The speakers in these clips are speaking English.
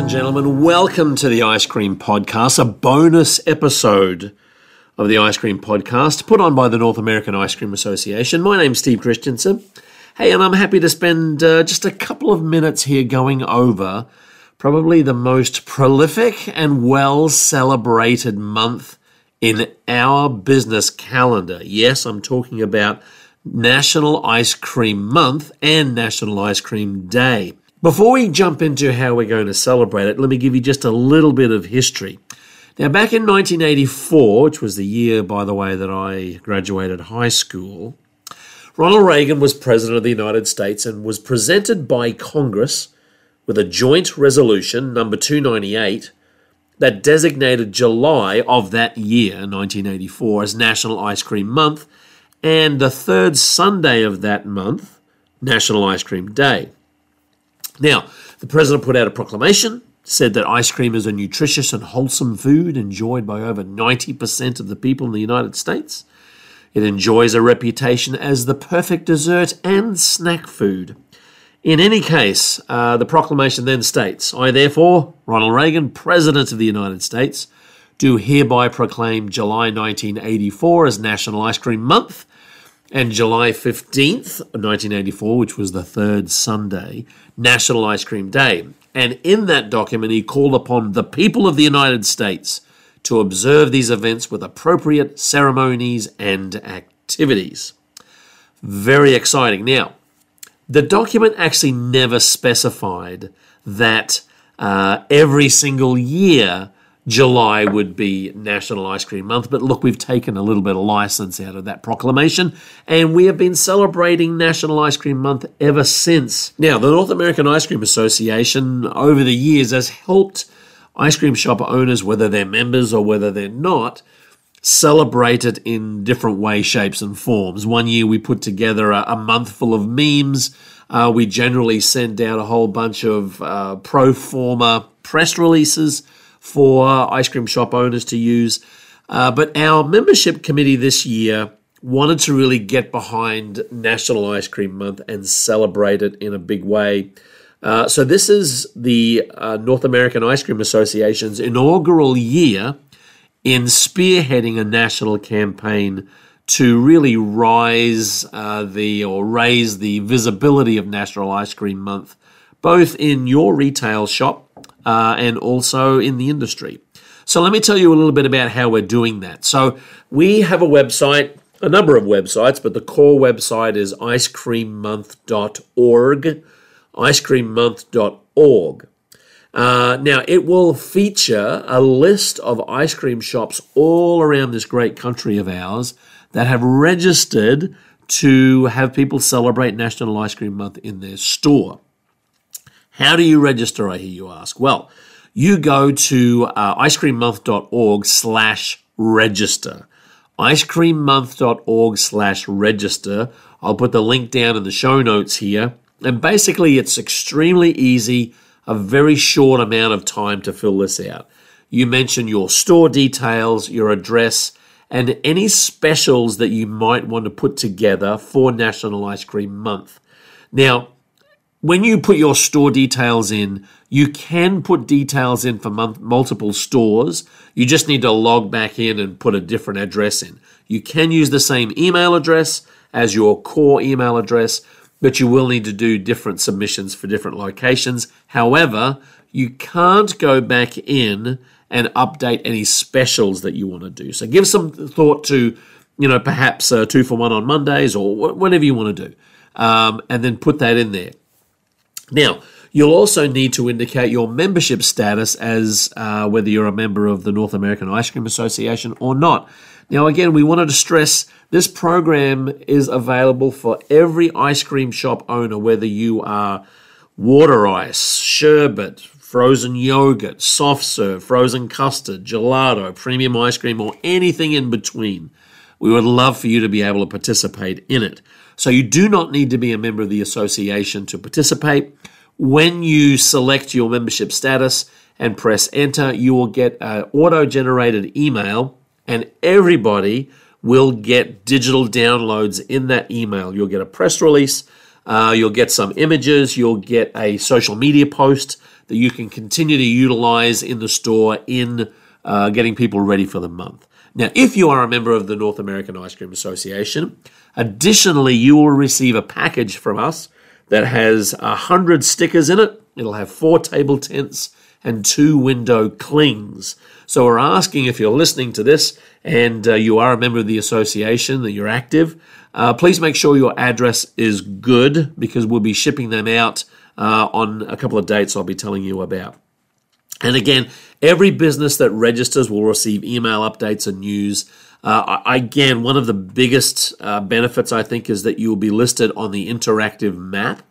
and gentlemen, welcome to the Ice Cream Podcast, a bonus episode of the Ice Cream Podcast put on by the North American Ice Cream Association. My name's Steve Christensen. Hey, and I'm happy to spend uh, just a couple of minutes here going over probably the most prolific and well celebrated month in our business calendar. Yes, I'm talking about National Ice Cream Month and National Ice Cream Day. Before we jump into how we're going to celebrate it, let me give you just a little bit of history. Now, back in 1984, which was the year, by the way, that I graduated high school, Ronald Reagan was President of the United States and was presented by Congress with a joint resolution, number 298, that designated July of that year, 1984, as National Ice Cream Month, and the third Sunday of that month, National Ice Cream Day. Now, the president put out a proclamation, said that ice cream is a nutritious and wholesome food enjoyed by over 90% of the people in the United States. It enjoys a reputation as the perfect dessert and snack food. In any case, uh, the proclamation then states I, therefore, Ronald Reagan, President of the United States, do hereby proclaim July 1984 as National Ice Cream Month and July 15th, 1984, which was the third Sunday, National Ice Cream Day. And in that document, he called upon the people of the United States to observe these events with appropriate ceremonies and activities. Very exciting. Now, the document actually never specified that uh, every single year July would be National Ice Cream Month. But look, we've taken a little bit of license out of that proclamation, and we have been celebrating National Ice Cream Month ever since. Now, the North American Ice Cream Association over the years has helped ice cream shop owners, whether they're members or whether they're not, celebrate it in different ways, shapes, and forms. One year we put together a, a month full of memes. Uh, we generally send out a whole bunch of uh, pro forma press releases for ice cream shop owners to use. Uh, but our membership committee this year wanted to really get behind National Ice Cream Month and celebrate it in a big way. Uh, so, this is the uh, North American Ice Cream Association's inaugural year in spearheading a national campaign to really rise uh, the or raise the visibility of National Ice Cream Month, both in your retail shop uh, and also in the industry. So, let me tell you a little bit about how we're doing that. So, we have a website, a number of websites, but the core website is icecreammonth.org. Icecreammonth.org. Uh, now, it will feature a list of ice cream shops all around this great country of ours that have registered to have people celebrate National Ice Cream Month in their store. How do you register, I hear you ask? Well, you go to uh, icecreammonth.org slash register. icecreammonth.org slash register. I'll put the link down in the show notes here. And basically, it's extremely easy, a very short amount of time to fill this out. You mention your store details, your address, and any specials that you might want to put together for National Ice Cream Month. Now, when you put your store details in, you can put details in for multiple stores. You just need to log back in and put a different address in. You can use the same email address as your core email address, but you will need to do different submissions for different locations. However, you can't go back in and update any specials that you want to do. So give some thought to, you know, perhaps uh, two for one on Mondays or whatever you want to do, um, and then put that in there. Now, you'll also need to indicate your membership status as uh, whether you're a member of the North American Ice Cream Association or not. Now, again, we wanted to stress this program is available for every ice cream shop owner, whether you are water ice, sherbet, frozen yogurt, soft serve, frozen custard, gelato, premium ice cream, or anything in between. We would love for you to be able to participate in it. So you do not need to be a member of the association to participate. When you select your membership status and press enter, you will get an auto generated email, and everybody will get digital downloads in that email. You'll get a press release, uh, you'll get some images, you'll get a social media post that you can continue to utilize in the store in uh, getting people ready for the month. Now, if you are a member of the North American Ice Cream Association, additionally, you will receive a package from us that has a hundred stickers in it. It'll have four table tents and two window clings. So we're asking if you're listening to this and uh, you are a member of the association, that you're active, uh, please make sure your address is good because we'll be shipping them out uh, on a couple of dates I'll be telling you about. And again, every business that registers will receive email updates and news. Uh, again, one of the biggest uh, benefits I think is that you will be listed on the interactive map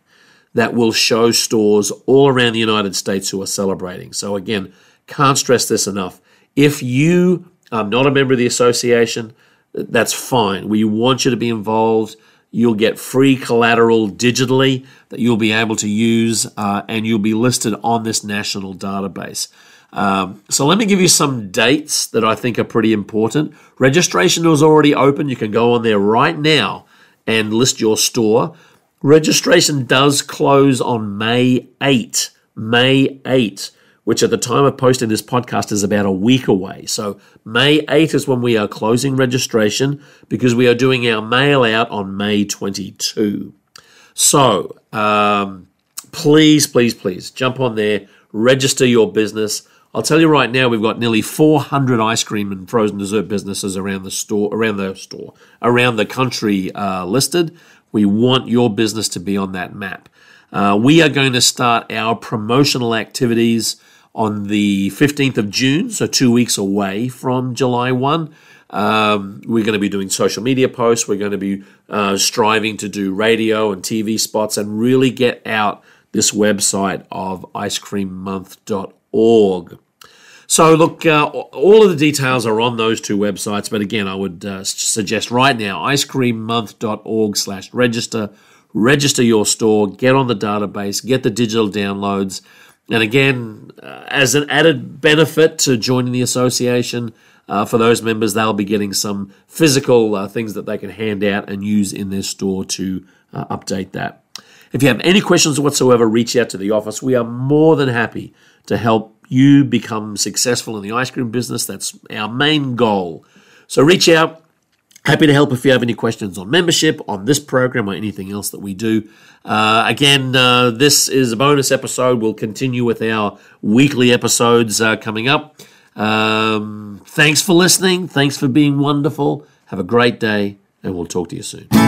that will show stores all around the United States who are celebrating. So, again, can't stress this enough. If you are not a member of the association, that's fine. We want you to be involved. You'll get free collateral digitally that you'll be able to use, uh, and you'll be listed on this national database. Um, so let me give you some dates that I think are pretty important. Registration is already open. You can go on there right now and list your store. Registration does close on May 8. May 8 which at the time of posting this podcast is about a week away. So, May 8 is when we are closing registration because we are doing our mail out on May 22. So, um, please, please, please jump on there, register your business. I'll tell you right now, we've got nearly 400 ice cream and frozen dessert businesses around the store, around the store, around the country uh, listed. We want your business to be on that map. Uh, we are going to start our promotional activities on the 15th of June, so two weeks away from July 1. Um, we're going to be doing social media posts. We're going to be uh, striving to do radio and TV spots and really get out this website of icecreammonth.org. So, look, uh, all of the details are on those two websites. But again, I would uh, suggest right now icecreammonth.org slash register. Register your store, get on the database, get the digital downloads. And again, uh, as an added benefit to joining the association, uh, for those members, they'll be getting some physical uh, things that they can hand out and use in their store to uh, update that. If you have any questions whatsoever, reach out to the office. We are more than happy to help you become successful in the ice cream business. That's our main goal. So reach out. Happy to help if you have any questions on membership, on this program, or anything else that we do. Uh, again, uh, this is a bonus episode. We'll continue with our weekly episodes uh, coming up. Um, thanks for listening. Thanks for being wonderful. Have a great day, and we'll talk to you soon.